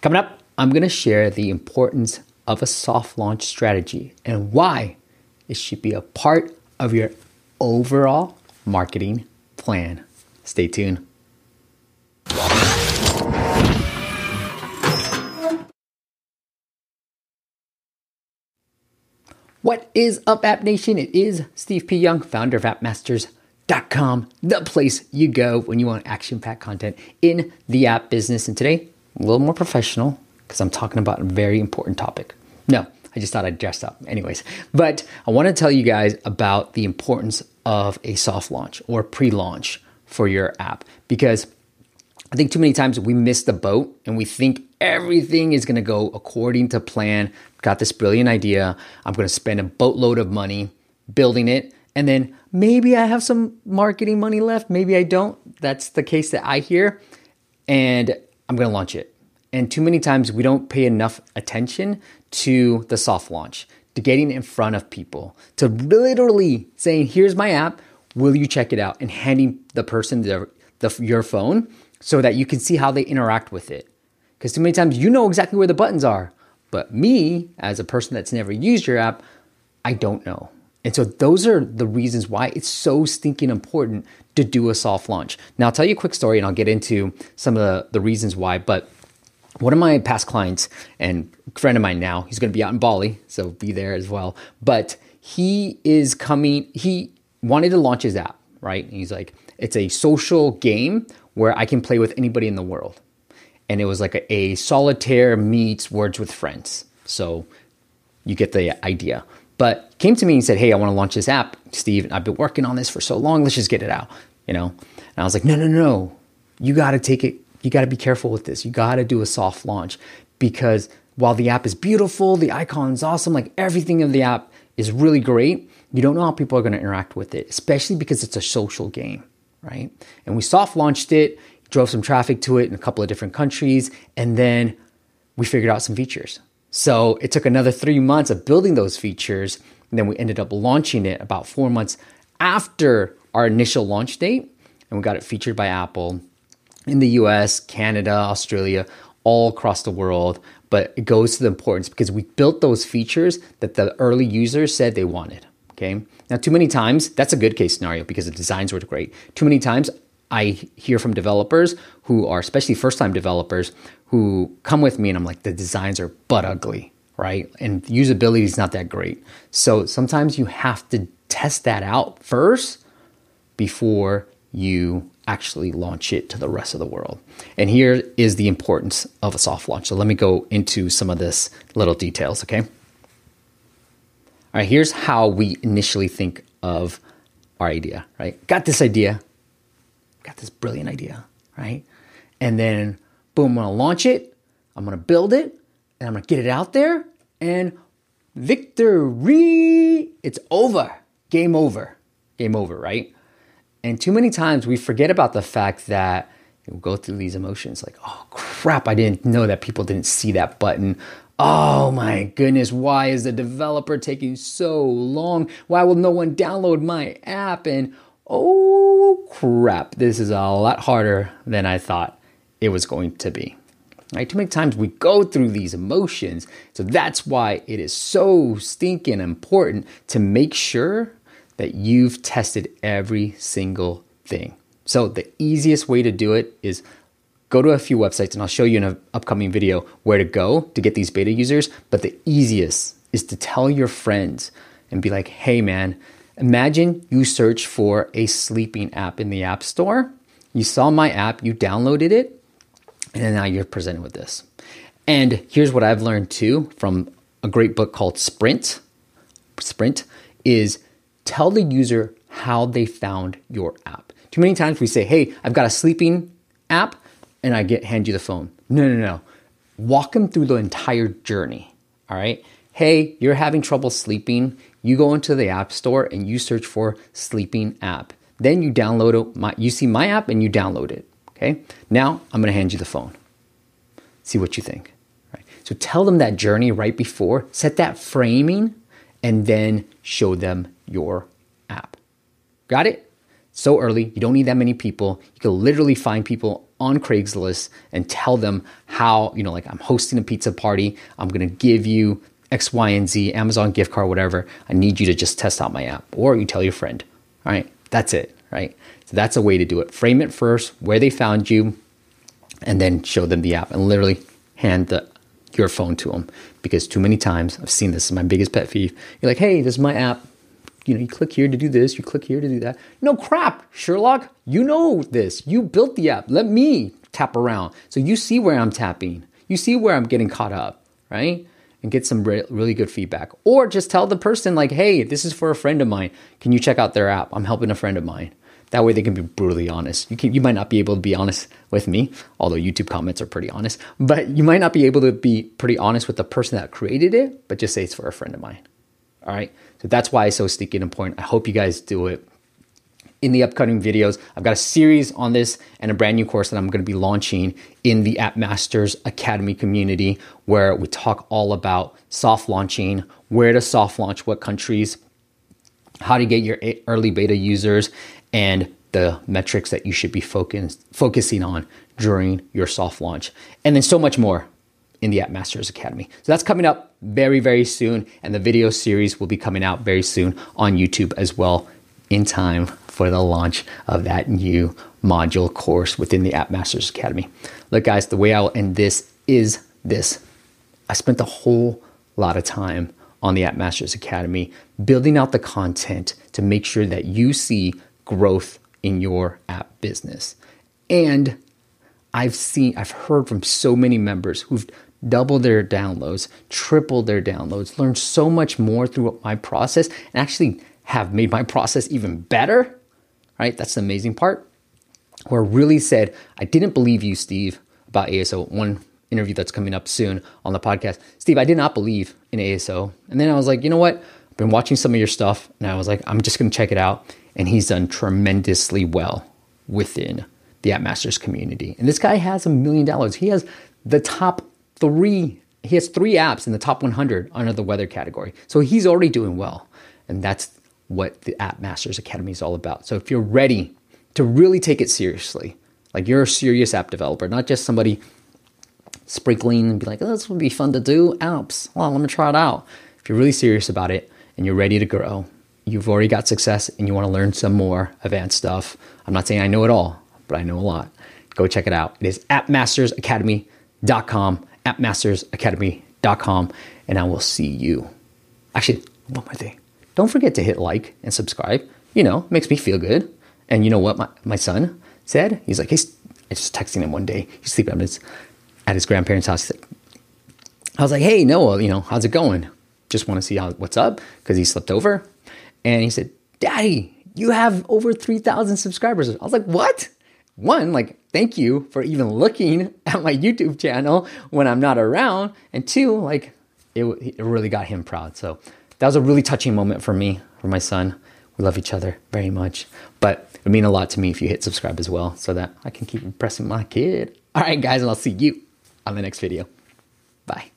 Coming up, I'm going to share the importance of a soft launch strategy and why it should be a part of your overall marketing plan. Stay tuned. What is up, App Nation? It is Steve P. Young, founder of AppMasters.com, the place you go when you want action packed content in the app business. And today, a little more professional because I'm talking about a very important topic. No, I just thought I'd dress up. Anyways, but I want to tell you guys about the importance of a soft launch or pre launch for your app because I think too many times we miss the boat and we think everything is going to go according to plan. Got this brilliant idea. I'm going to spend a boatload of money building it. And then maybe I have some marketing money left. Maybe I don't. That's the case that I hear. And I'm going to launch it. And too many times we don't pay enough attention to the soft launch, to getting in front of people, to literally saying, here's my app. Will you check it out? And handing the person the, the, your phone so that you can see how they interact with it. Because too many times you know exactly where the buttons are, but me, as a person that's never used your app, I don't know. And so those are the reasons why it's so stinking important to do a soft launch. Now, I'll tell you a quick story and I'll get into some of the, the reasons why. But one of my past clients and friend of mine now, he's going to be out in Bali, so be there as well. But he is coming, he wanted to launch his app, right? And he's like, it's a social game where I can play with anybody in the world. And it was like a, a solitaire meets Words with Friends. So you get the idea. But came to me and said, Hey, I want to launch this app, Steve. I've been working on this for so long. Let's just get it out. You know? And I was like, No, no, no. You got to take it. You got to be careful with this. You got to do a soft launch because while the app is beautiful, the icon is awesome, like everything of the app is really great, you don't know how people are going to interact with it, especially because it's a social game right? And we soft launched it, drove some traffic to it in a couple of different countries, and then we figured out some features. So it took another three months of building those features, and then we ended up launching it about four months after our initial launch date, and we got it featured by Apple in the US, Canada, Australia, all across the world. But it goes to the importance because we built those features that the early users said they wanted. Okay. Now, too many times, that's a good case scenario because the designs were great. Too many times, I hear from developers who are, especially first time developers, who come with me and I'm like, the designs are butt ugly, right? And usability is not that great. So sometimes you have to test that out first before you actually launch it to the rest of the world. And here is the importance of a soft launch. So let me go into some of this little details, okay? All right, here's how we initially think of our idea, right? Got this idea, got this brilliant idea, right? And then, boom, I'm gonna launch it, I'm gonna build it, and I'm gonna get it out there, and victory! It's over. Game over. Game over, right? And too many times we forget about the fact that we'll go through these emotions like, oh crap, I didn't know that people didn't see that button oh my goodness, why is the developer taking so long? Why will no one download my app? And oh crap, this is a lot harder than I thought it was going to be. Right? Too many times we go through these emotions. So that's why it is so stinking important to make sure that you've tested every single thing. So the easiest way to do it is go to a few websites and I'll show you in an upcoming video where to go to get these beta users. But the easiest is to tell your friends and be like, hey man, imagine you search for a sleeping app in the App Store. You saw my app, you downloaded it, and now you're presented with this. And here's what I've learned too from a great book called Sprint. Sprint is tell the user how they found your app. Too many times we say, hey, I've got a sleeping app and I get hand you the phone. No, no, no. Walk them through the entire journey. All right. Hey, you're having trouble sleeping. You go into the app store and you search for sleeping app. Then you download it. My, you see my app and you download it. Okay. Now I'm going to hand you the phone. See what you think. Right. So tell them that journey right before. Set that framing, and then show them your app. Got it? So early. You don't need that many people. You can literally find people on Craigslist and tell them how, you know, like I'm hosting a pizza party. I'm going to give you X, Y, and Z, Amazon gift card, whatever. I need you to just test out my app. Or you tell your friend. All right. That's it. Right. So that's a way to do it. Frame it first, where they found you, and then show them the app and literally hand the, your phone to them. Because too many times I've seen this is my biggest pet peeve. You're like, hey, this is my app. You know, you click here to do this, you click here to do that. No crap, Sherlock. You know this. You built the app. Let me tap around. So you see where I'm tapping. You see where I'm getting caught up, right? And get some re- really good feedback. Or just tell the person, like, hey, this is for a friend of mine. Can you check out their app? I'm helping a friend of mine. That way they can be brutally honest. You can you might not be able to be honest with me, although YouTube comments are pretty honest, but you might not be able to be pretty honest with the person that created it, but just say it's for a friend of mine. All right. So that's why it's so sticky and important. I hope you guys do it in the upcoming videos. I've got a series on this and a brand new course that I'm going to be launching in the App Masters Academy community where we talk all about soft launching, where to soft launch, what countries, how to get your early beta users, and the metrics that you should be focus, focusing on during your soft launch. And then so much more in the App Masters Academy. So that's coming up very, very soon. And the video series will be coming out very soon on YouTube as well in time for the launch of that new module course within the App Masters Academy. Look, guys, the way I'll end this is this. I spent a whole lot of time on the App Masters Academy building out the content to make sure that you see growth in your app business. And I've seen, I've heard from so many members who've doubled their downloads, tripled their downloads, learned so much more through my process, and actually have made my process even better. Right? That's the amazing part. Where really said, I didn't believe you, Steve, about ASO. One interview that's coming up soon on the podcast. Steve, I did not believe in ASO. And then I was like, you know what? I've been watching some of your stuff, and I was like, I'm just going to check it out and he's done tremendously well within the App Masters community. And this guy has a million dollars. He has the top three, he has three apps in the top 100 under the weather category. So he's already doing well. And that's what the App Masters Academy is all about. So if you're ready to really take it seriously, like you're a serious app developer, not just somebody sprinkling and be like, oh, this would be fun to do. Apps, well, let me try it out. If you're really serious about it and you're ready to grow, you've already got success and you want to learn some more advanced stuff, I'm not saying I know it all, but I know a lot. Go check it out. It is appmastersacademy.com, appmastersacademy.com, and I will see you. Actually, one more thing. Don't forget to hit like and subscribe. You know, makes me feel good. And you know what my, my son said? He's like, he's I just texting him one day. He's sleeping at his, at his grandparents' house. I was like, hey, Noah, you know, how's it going? Just want to see how what's up because he slept over. And he said, Daddy, you have over 3,000 subscribers. I was like, What? One, like, thank you for even looking at my YouTube channel when I'm not around. And two, like, it, it really got him proud. So that was a really touching moment for me, for my son. We love each other very much. But it would mean a lot to me if you hit subscribe as well so that I can keep impressing my kid. All right, guys, and I'll see you on the next video. Bye.